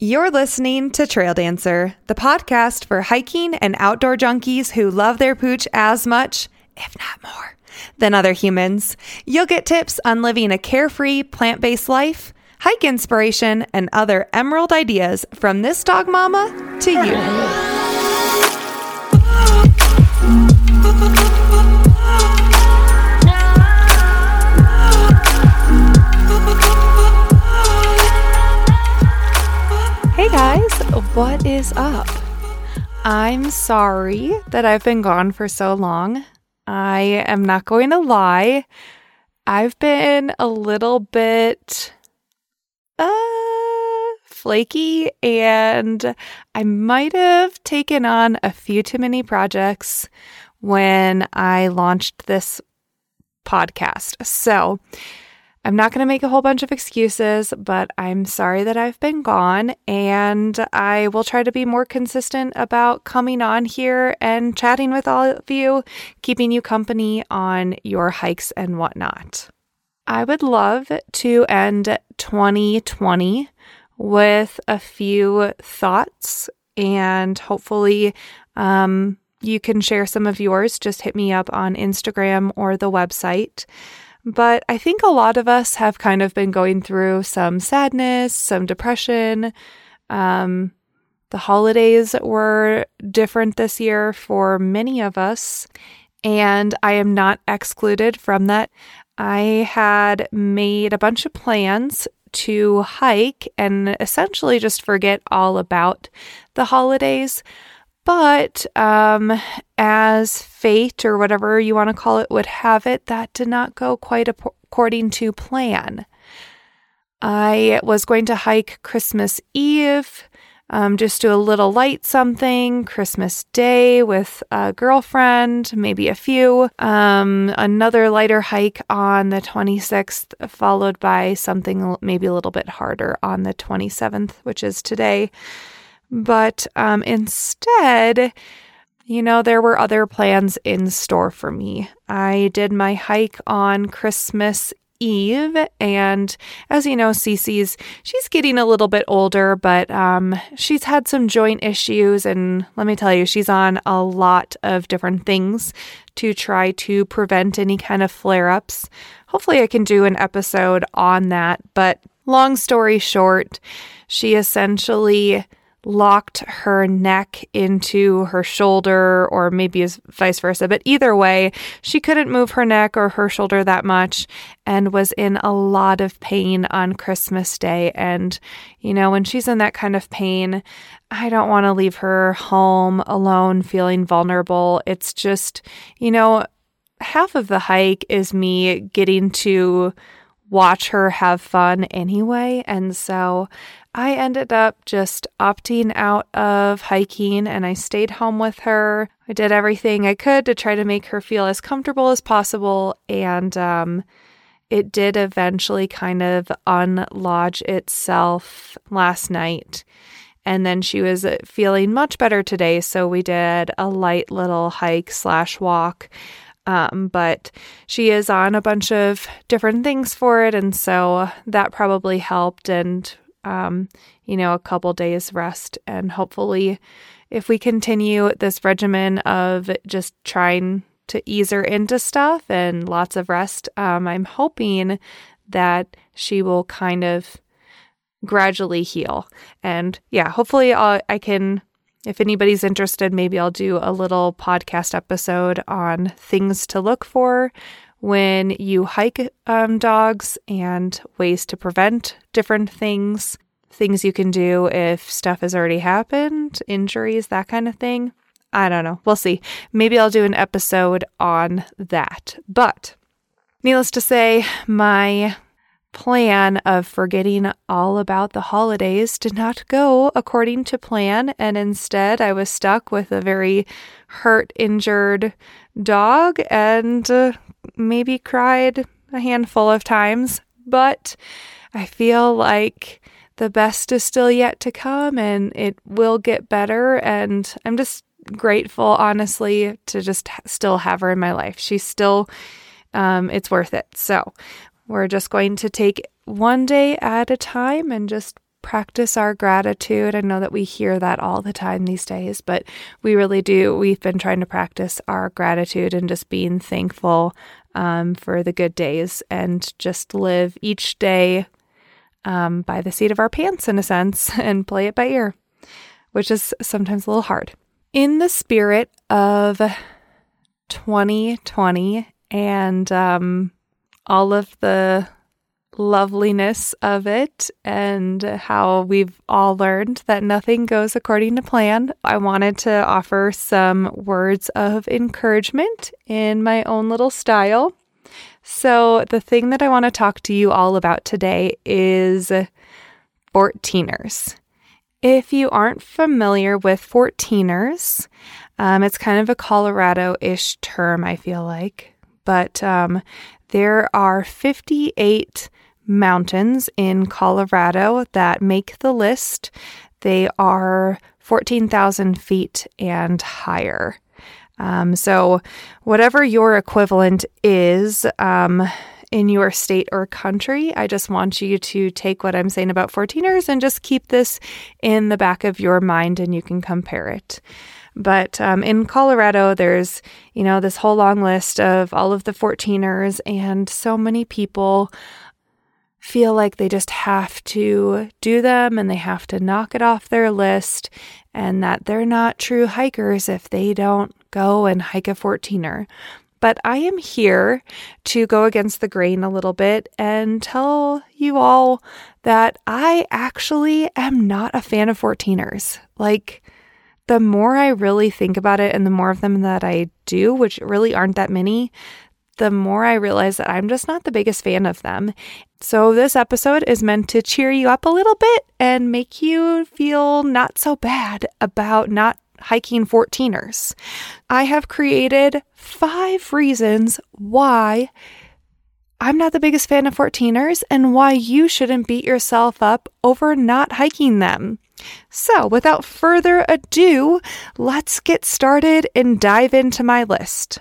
You're listening to Trail Dancer, the podcast for hiking and outdoor junkies who love their pooch as much, if not more, than other humans. You'll get tips on living a carefree, plant based life, hike inspiration, and other emerald ideas from this dog mama to you. guys, what is up? I'm sorry that I've been gone for so long. I am not going to lie. I've been a little bit uh flaky and I might have taken on a few too many projects when I launched this podcast. So, I'm not going to make a whole bunch of excuses, but I'm sorry that I've been gone. And I will try to be more consistent about coming on here and chatting with all of you, keeping you company on your hikes and whatnot. I would love to end 2020 with a few thoughts and hopefully, um, you can share some of yours. Just hit me up on Instagram or the website. But I think a lot of us have kind of been going through some sadness, some depression. Um, the holidays were different this year for many of us, and I am not excluded from that. I had made a bunch of plans to hike and essentially just forget all about the holidays. But um, as fate or whatever you want to call it would have it, that did not go quite according to plan. I was going to hike Christmas Eve, um, just do a little light something, Christmas Day with a girlfriend, maybe a few, um, another lighter hike on the 26th, followed by something maybe a little bit harder on the 27th, which is today. But um, instead, you know, there were other plans in store for me. I did my hike on Christmas Eve, and as you know, Cece's she's getting a little bit older, but um, she's had some joint issues, and let me tell you, she's on a lot of different things to try to prevent any kind of flare ups. Hopefully, I can do an episode on that. But long story short, she essentially locked her neck into her shoulder, or maybe vice versa. But either way, she couldn't move her neck or her shoulder that much and was in a lot of pain on Christmas Day. And, you know, when she's in that kind of pain, I don't want to leave her home alone feeling vulnerable. It's just, you know, half of the hike is me getting to watch her have fun anyway. And so I ended up just opting out of hiking and I stayed home with her. I did everything I could to try to make her feel as comfortable as possible. And um, it did eventually kind of unlodge itself last night. And then she was feeling much better today. So we did a light little hike slash walk. Um, but she is on a bunch of different things for it. And so that probably helped. And um, you know, a couple days rest. And hopefully, if we continue this regimen of just trying to ease her into stuff and lots of rest, um, I'm hoping that she will kind of gradually heal. And yeah, hopefully, I'll, I can. If anybody's interested, maybe I'll do a little podcast episode on things to look for when you hike um, dogs and ways to prevent different things, things you can do if stuff has already happened, injuries, that kind of thing. I don't know. We'll see. Maybe I'll do an episode on that. But needless to say, my plan of forgetting all about the holidays did not go according to plan. And instead, I was stuck with a very hurt, injured dog and uh, maybe cried a handful of times, but I feel like the best is still yet to come and it will get better. And I'm just grateful, honestly, to just still have her in my life. She's still, um, it's worth it. So we're just going to take one day at a time and just practice our gratitude. I know that we hear that all the time these days, but we really do. We've been trying to practice our gratitude and just being thankful um, for the good days and just live each day um, by the seat of our pants, in a sense, and play it by ear, which is sometimes a little hard. In the spirit of 2020 and um, all of the loveliness of it and how we've all learned that nothing goes according to plan, I wanted to offer some words of encouragement in my own little style. So, the thing that I want to talk to you all about today is 14ers. If you aren't familiar with 14ers, um, it's kind of a Colorado ish term, I feel like. But um, there are 58 mountains in Colorado that make the list. They are 14,000 feet and higher. Um, so, whatever your equivalent is um, in your state or country, I just want you to take what I'm saying about 14ers and just keep this in the back of your mind and you can compare it. But um, in Colorado, there's, you know, this whole long list of all of the 14ers, and so many people feel like they just have to do them and they have to knock it off their list, and that they're not true hikers if they don't go and hike a 14er. But I am here to go against the grain a little bit and tell you all that I actually am not a fan of 14ers. Like, the more I really think about it and the more of them that I do, which really aren't that many, the more I realize that I'm just not the biggest fan of them. So, this episode is meant to cheer you up a little bit and make you feel not so bad about not hiking 14ers. I have created five reasons why I'm not the biggest fan of 14ers and why you shouldn't beat yourself up over not hiking them. So, without further ado, let's get started and dive into my list.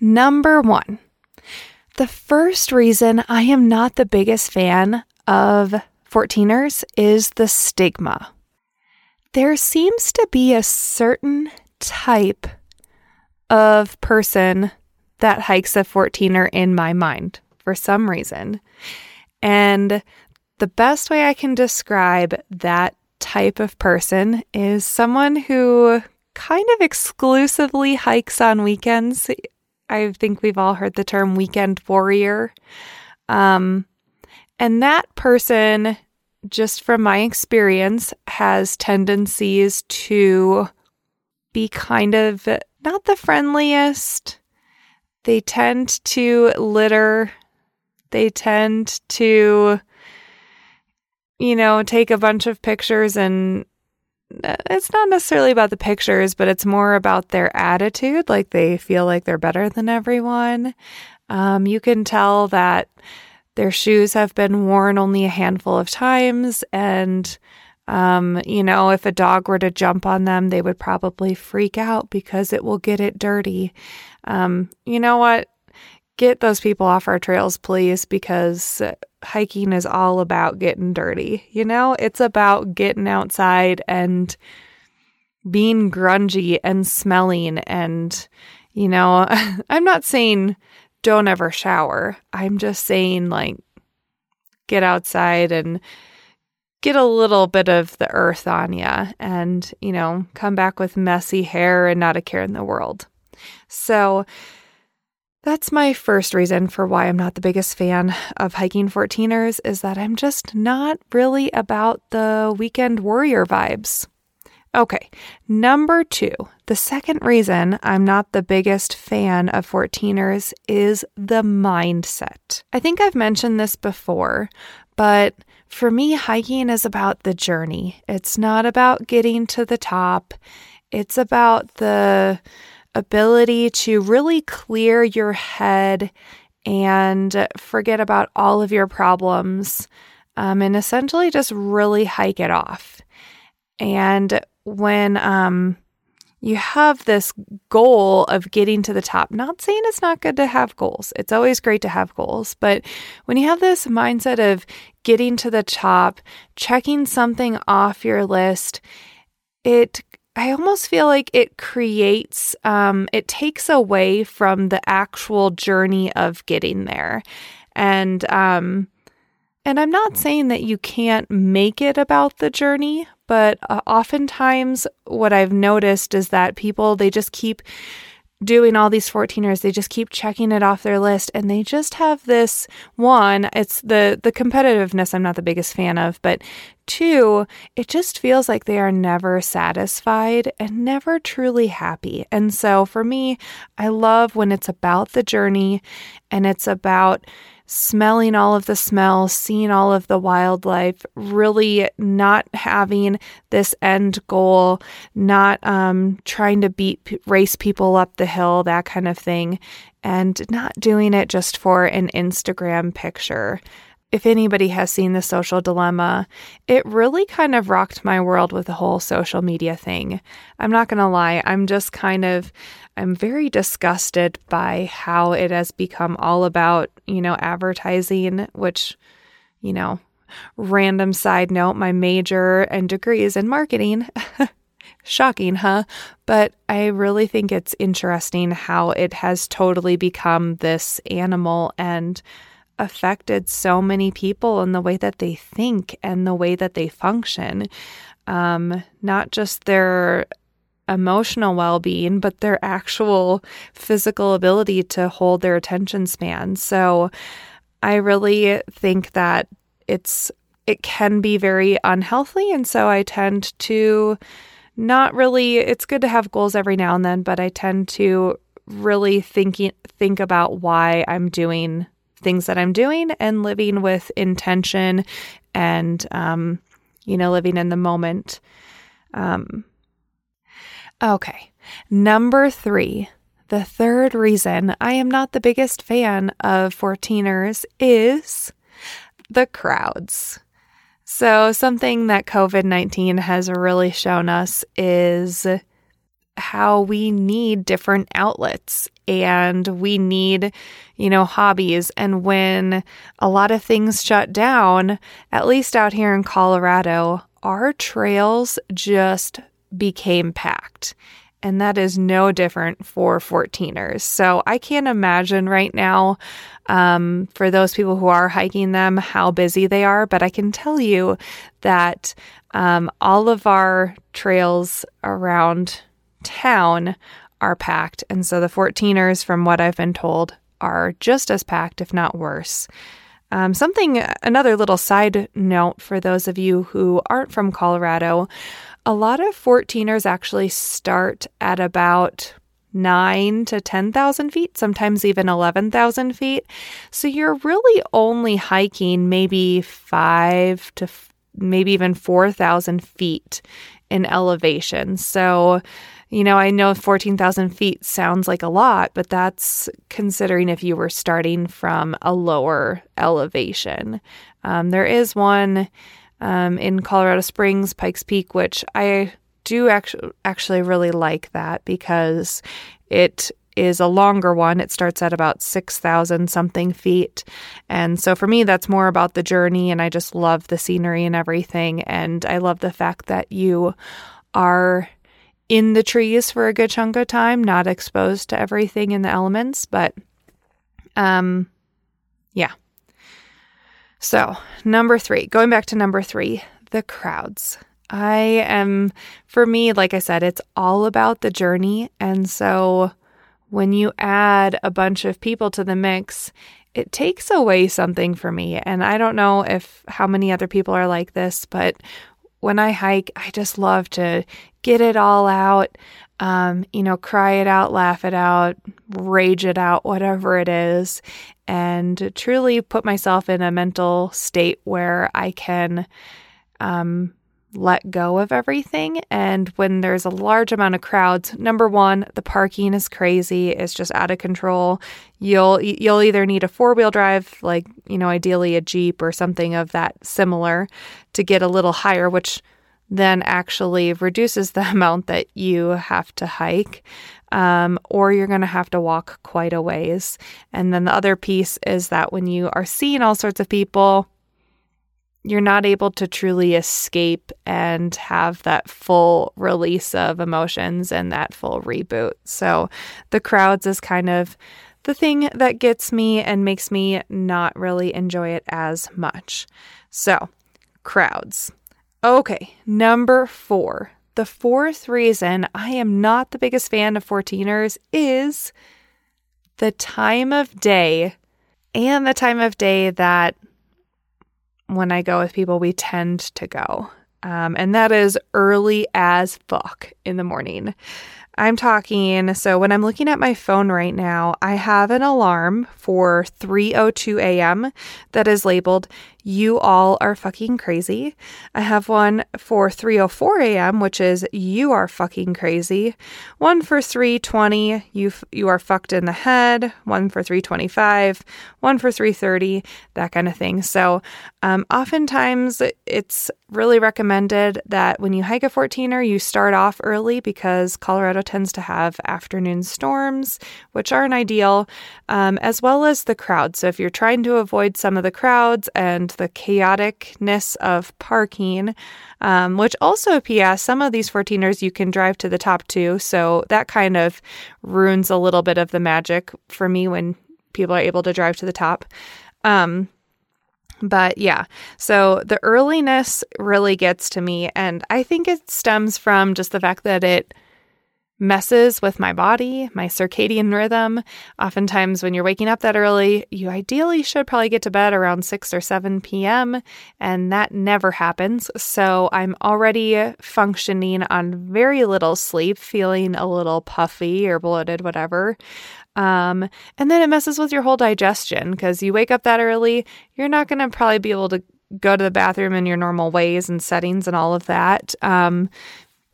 Number one, the first reason I am not the biggest fan of 14ers is the stigma. There seems to be a certain type of person that hikes a 14er in my mind for some reason. And the best way I can describe that type of person is someone who kind of exclusively hikes on weekends. I think we've all heard the term weekend warrior. Um, and that person, just from my experience, has tendencies to be kind of not the friendliest. They tend to litter. They tend to, you know, take a bunch of pictures and it's not necessarily about the pictures, but it's more about their attitude. Like they feel like they're better than everyone. Um, you can tell that their shoes have been worn only a handful of times. And, um, you know, if a dog were to jump on them, they would probably freak out because it will get it dirty. Um, you know what? Get those people off our trails, please, because hiking is all about getting dirty. You know, it's about getting outside and being grungy and smelling. And, you know, I'm not saying don't ever shower. I'm just saying, like, get outside and get a little bit of the earth on you and, you know, come back with messy hair and not a care in the world. So, that's my first reason for why I'm not the biggest fan of hiking 14ers is that I'm just not really about the weekend warrior vibes. Okay, number two, the second reason I'm not the biggest fan of 14ers is the mindset. I think I've mentioned this before, but for me, hiking is about the journey. It's not about getting to the top, it's about the ability to really clear your head and forget about all of your problems um, and essentially just really hike it off. And when um, you have this goal of getting to the top, not saying it's not good to have goals, it's always great to have goals, but when you have this mindset of getting to the top, checking something off your list, it I almost feel like it creates, um, it takes away from the actual journey of getting there. And, um, and I'm not saying that you can't make it about the journey, but uh, oftentimes what I've noticed is that people, they just keep doing all these 14ers they just keep checking it off their list and they just have this one it's the the competitiveness i'm not the biggest fan of but two it just feels like they are never satisfied and never truly happy. And so for me i love when it's about the journey and it's about smelling all of the smells, seeing all of the wildlife, really not having this end goal, not um, trying to beat race people up the hill, that kind of thing, and not doing it just for an Instagram picture if anybody has seen The Social Dilemma, it really kind of rocked my world with the whole social media thing. I'm not going to lie, I'm just kind of I'm very disgusted by how it has become all about, you know, advertising, which, you know, random side note, my major and degree is in marketing. Shocking, huh? But I really think it's interesting how it has totally become this animal and affected so many people in the way that they think and the way that they function. Um, not just their emotional well being, but their actual physical ability to hold their attention span. So I really think that it's it can be very unhealthy and so I tend to not really it's good to have goals every now and then, but I tend to really thinking think about why I'm doing things that I'm doing and living with intention and, um, you know, living in the moment. Um, okay. Number three, the third reason I am not the biggest fan of 14ers is the crowds. So, something that COVID 19 has really shown us is how we need different outlets and we need, you know, hobbies. And when a lot of things shut down, at least out here in Colorado, our trails just became packed. And that is no different for 14ers. So I can't imagine right now, um, for those people who are hiking them, how busy they are. But I can tell you that um, all of our trails around town are packed. And so the 14ers, from what I've been told, are just as packed, if not worse. Um, something, another little side note for those of you who aren't from Colorado, a lot of 14ers actually start at about nine to 10,000 feet, sometimes even 11,000 feet. So you're really only hiking maybe five to f- maybe even 4,000 feet in elevation. So you know, I know 14,000 feet sounds like a lot, but that's considering if you were starting from a lower elevation. Um, there is one um, in Colorado Springs, Pikes Peak, which I do actually actually really like that because it is a longer one. It starts at about 6,000 something feet. And so for me, that's more about the journey. And I just love the scenery and everything. And I love the fact that you are in the trees for a good chunk of time, not exposed to everything in the elements, but um yeah. So, number 3, going back to number 3, the crowds. I am for me, like I said, it's all about the journey, and so when you add a bunch of people to the mix, it takes away something for me. And I don't know if how many other people are like this, but when I hike, I just love to get it all out, um, you know, cry it out, laugh it out, rage it out, whatever it is, and truly put myself in a mental state where I can um, let go of everything. And when there's a large amount of crowds, number one, the parking is crazy. It's just out of control. You'll you'll either need a four wheel drive, like you know, ideally a jeep or something of that similar, to get a little higher, which then actually reduces the amount that you have to hike. Um, or you're going to have to walk quite a ways. And then the other piece is that when you are seeing all sorts of people, you're not able to truly escape and have that full release of emotions and that full reboot. So the crowds is kind of the thing that gets me and makes me not really enjoy it as much. So, crowds. Okay, number four. The fourth reason I am not the biggest fan of 14ers is the time of day and the time of day that when I go with people, we tend to go. Um, and that is early as fuck in the morning. I'm talking, so when I'm looking at my phone right now, I have an alarm for 3:02 a.m. that is labeled you all are fucking crazy. I have one for 3:04 a.m., which is you are fucking crazy. One for 3:20, you you are fucked in the head. One for 3:25, one for 3:30, that kind of thing. So, um, oftentimes it's really recommended that when you hike a 14er, you start off early because Colorado tends to have afternoon storms, which aren't ideal, um, as well as the crowd. So if you're trying to avoid some of the crowds and the chaoticness of parking, um, which also, P.S., some of these 14ers you can drive to the top too. So that kind of ruins a little bit of the magic for me when people are able to drive to the top. Um, but yeah, so the earliness really gets to me. And I think it stems from just the fact that it messes with my body, my circadian rhythm. Oftentimes, when you're waking up that early, you ideally should probably get to bed around 6 or 7 p.m., and that never happens. So I'm already functioning on very little sleep, feeling a little puffy or bloated, whatever. Um, and then it messes with your whole digestion because you wake up that early, you're not going to probably be able to go to the bathroom in your normal ways and settings and all of that. Um,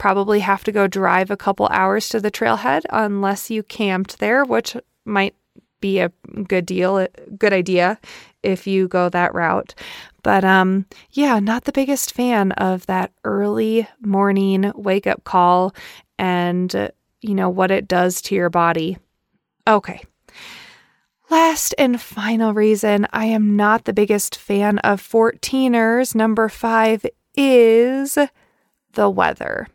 probably have to go drive a couple hours to the trailhead unless you camped there, which might be a good deal, good idea if you go that route. But um yeah, not the biggest fan of that early morning wake up call and you know what it does to your body. Okay. Last and final reason I am not the biggest fan of 14ers, number 5 is the weather.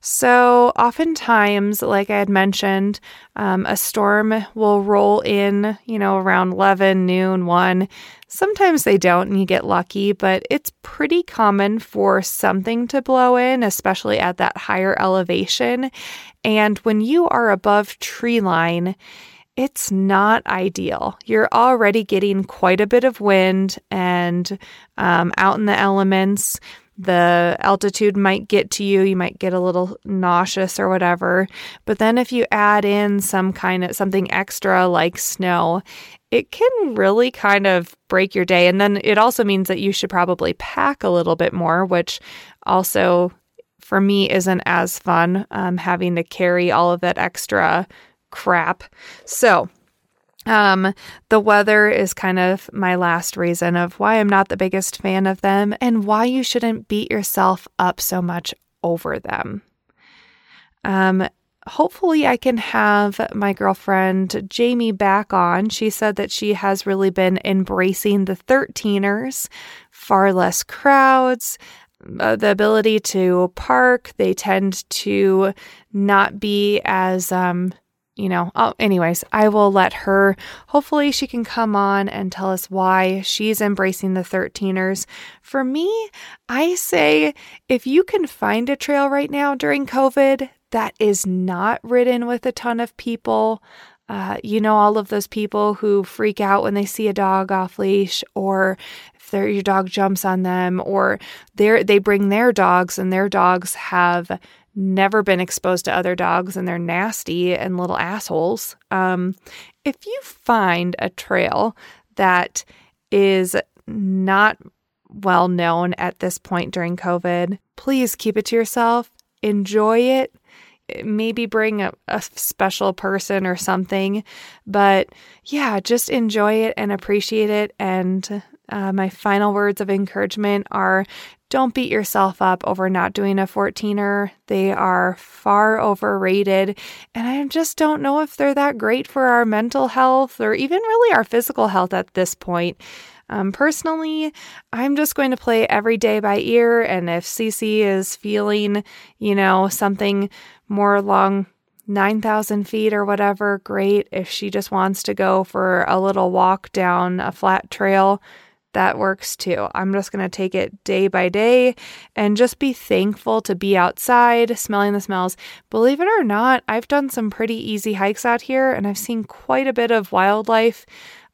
So, oftentimes, like I had mentioned, um, a storm will roll in, you know, around 11, noon, 1. Sometimes they don't and you get lucky, but it's pretty common for something to blow in, especially at that higher elevation. And when you are above tree line, it's not ideal. You're already getting quite a bit of wind and um, out in the elements the altitude might get to you. You might get a little nauseous or whatever. But then if you add in some kind of something extra like snow, it can really kind of break your day. And then it also means that you should probably pack a little bit more, which also for me isn't as fun um, having to carry all of that extra crap. So, um, the weather is kind of my last reason of why I'm not the biggest fan of them and why you shouldn't beat yourself up so much over them. Um, hopefully, I can have my girlfriend Jamie back on. She said that she has really been embracing the 13ers, far less crowds, uh, the ability to park. They tend to not be as um, you know, anyways, I will let her. Hopefully, she can come on and tell us why she's embracing the 13ers. For me, I say if you can find a trail right now during COVID that is not ridden with a ton of people, uh, you know, all of those people who freak out when they see a dog off leash, or if your dog jumps on them, or they bring their dogs and their dogs have never been exposed to other dogs and they're nasty and little assholes. Um, if you find a trail that is not well known at this point during COVID, please keep it to yourself. Enjoy it. Maybe bring a, a special person or something. But yeah, just enjoy it and appreciate it. And uh, my final words of encouragement are don't beat yourself up over not doing a 14er. They are far overrated. And I just don't know if they're that great for our mental health or even really our physical health at this point. Um, personally, I'm just going to play every day by ear. And if Cece is feeling, you know, something more along 9,000 feet or whatever, great. If she just wants to go for a little walk down a flat trail, that works too. I'm just going to take it day by day and just be thankful to be outside, smelling the smells. Believe it or not, I've done some pretty easy hikes out here and I've seen quite a bit of wildlife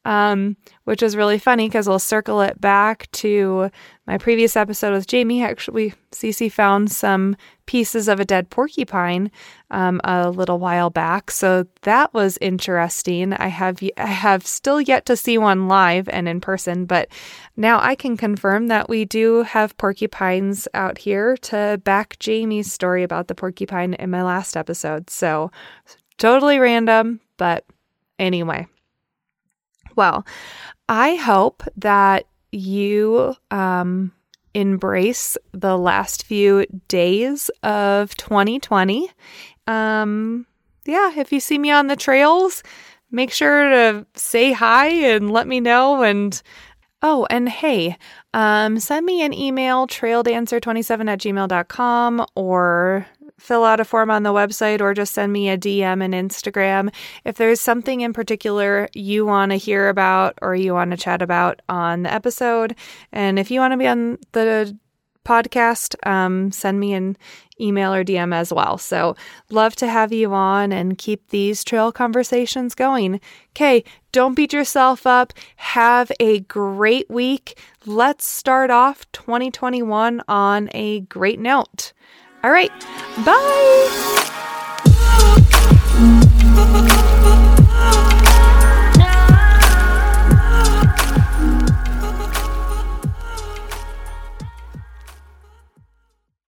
um, which is really funny because we'll circle it back to my previous episode with Jamie. Actually, Cece found some pieces of a dead porcupine um, a little while back, so that was interesting. I have I have still yet to see one live and in person, but now I can confirm that we do have porcupines out here to back Jamie's story about the porcupine in my last episode. So totally random, but anyway. Well, I hope that you um, embrace the last few days of 2020. Um, yeah, if you see me on the trails, make sure to say hi and let me know. And oh, and hey, um, send me an email, traildancer27 at gmail.com, or fill out a form on the website or just send me a DM and Instagram. If there's something in particular you want to hear about or you want to chat about on the episode, and if you want to be on the podcast, um, send me an email or DM as well. So, love to have you on and keep these trail conversations going. Okay, don't beat yourself up. Have a great week. Let's start off 2021 on a great note. All right. Bye.